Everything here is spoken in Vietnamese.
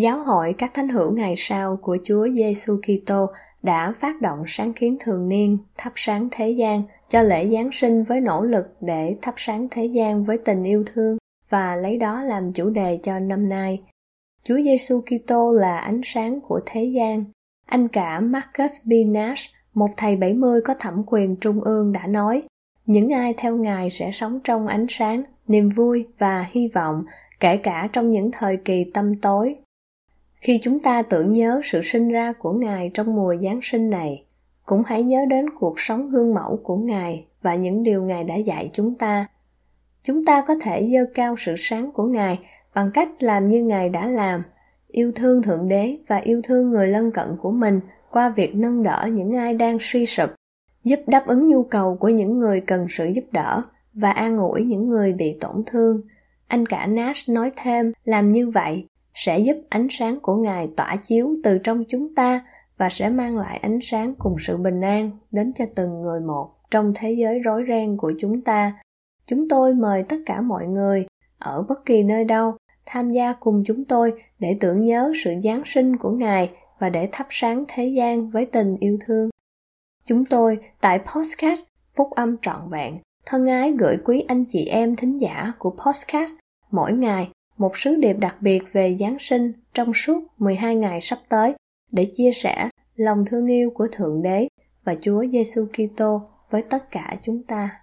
Giáo hội các thánh hữu ngày sau của Chúa Giêsu Kitô đã phát động sáng kiến thường niên thắp sáng thế gian cho lễ Giáng sinh với nỗ lực để thắp sáng thế gian với tình yêu thương và lấy đó làm chủ đề cho năm nay. Chúa Giêsu Kitô là ánh sáng của thế gian. Anh cả Marcus B. Nash, một thầy 70 có thẩm quyền trung ương đã nói, những ai theo Ngài sẽ sống trong ánh sáng, niềm vui và hy vọng, kể cả trong những thời kỳ tâm tối. Khi chúng ta tưởng nhớ sự sinh ra của Ngài trong mùa Giáng sinh này, cũng hãy nhớ đến cuộc sống gương mẫu của Ngài và những điều Ngài đã dạy chúng ta. Chúng ta có thể dơ cao sự sáng của Ngài bằng cách làm như Ngài đã làm, yêu thương Thượng Đế và yêu thương người lân cận của mình qua việc nâng đỡ những ai đang suy sụp, giúp đáp ứng nhu cầu của những người cần sự giúp đỡ và an ủi những người bị tổn thương. Anh cả Nash nói thêm, làm như vậy sẽ giúp ánh sáng của Ngài tỏa chiếu từ trong chúng ta và sẽ mang lại ánh sáng cùng sự bình an đến cho từng người một trong thế giới rối ren của chúng ta. Chúng tôi mời tất cả mọi người ở bất kỳ nơi đâu tham gia cùng chúng tôi để tưởng nhớ sự Giáng sinh của Ngài và để thắp sáng thế gian với tình yêu thương. Chúng tôi tại Postcard Phúc âm trọn vẹn thân ái gửi quý anh chị em thính giả của Postcard mỗi ngày một sứ điệp đặc biệt về Giáng sinh trong suốt 12 ngày sắp tới để chia sẻ lòng thương yêu của Thượng Đế và Chúa Giêsu Kitô với tất cả chúng ta.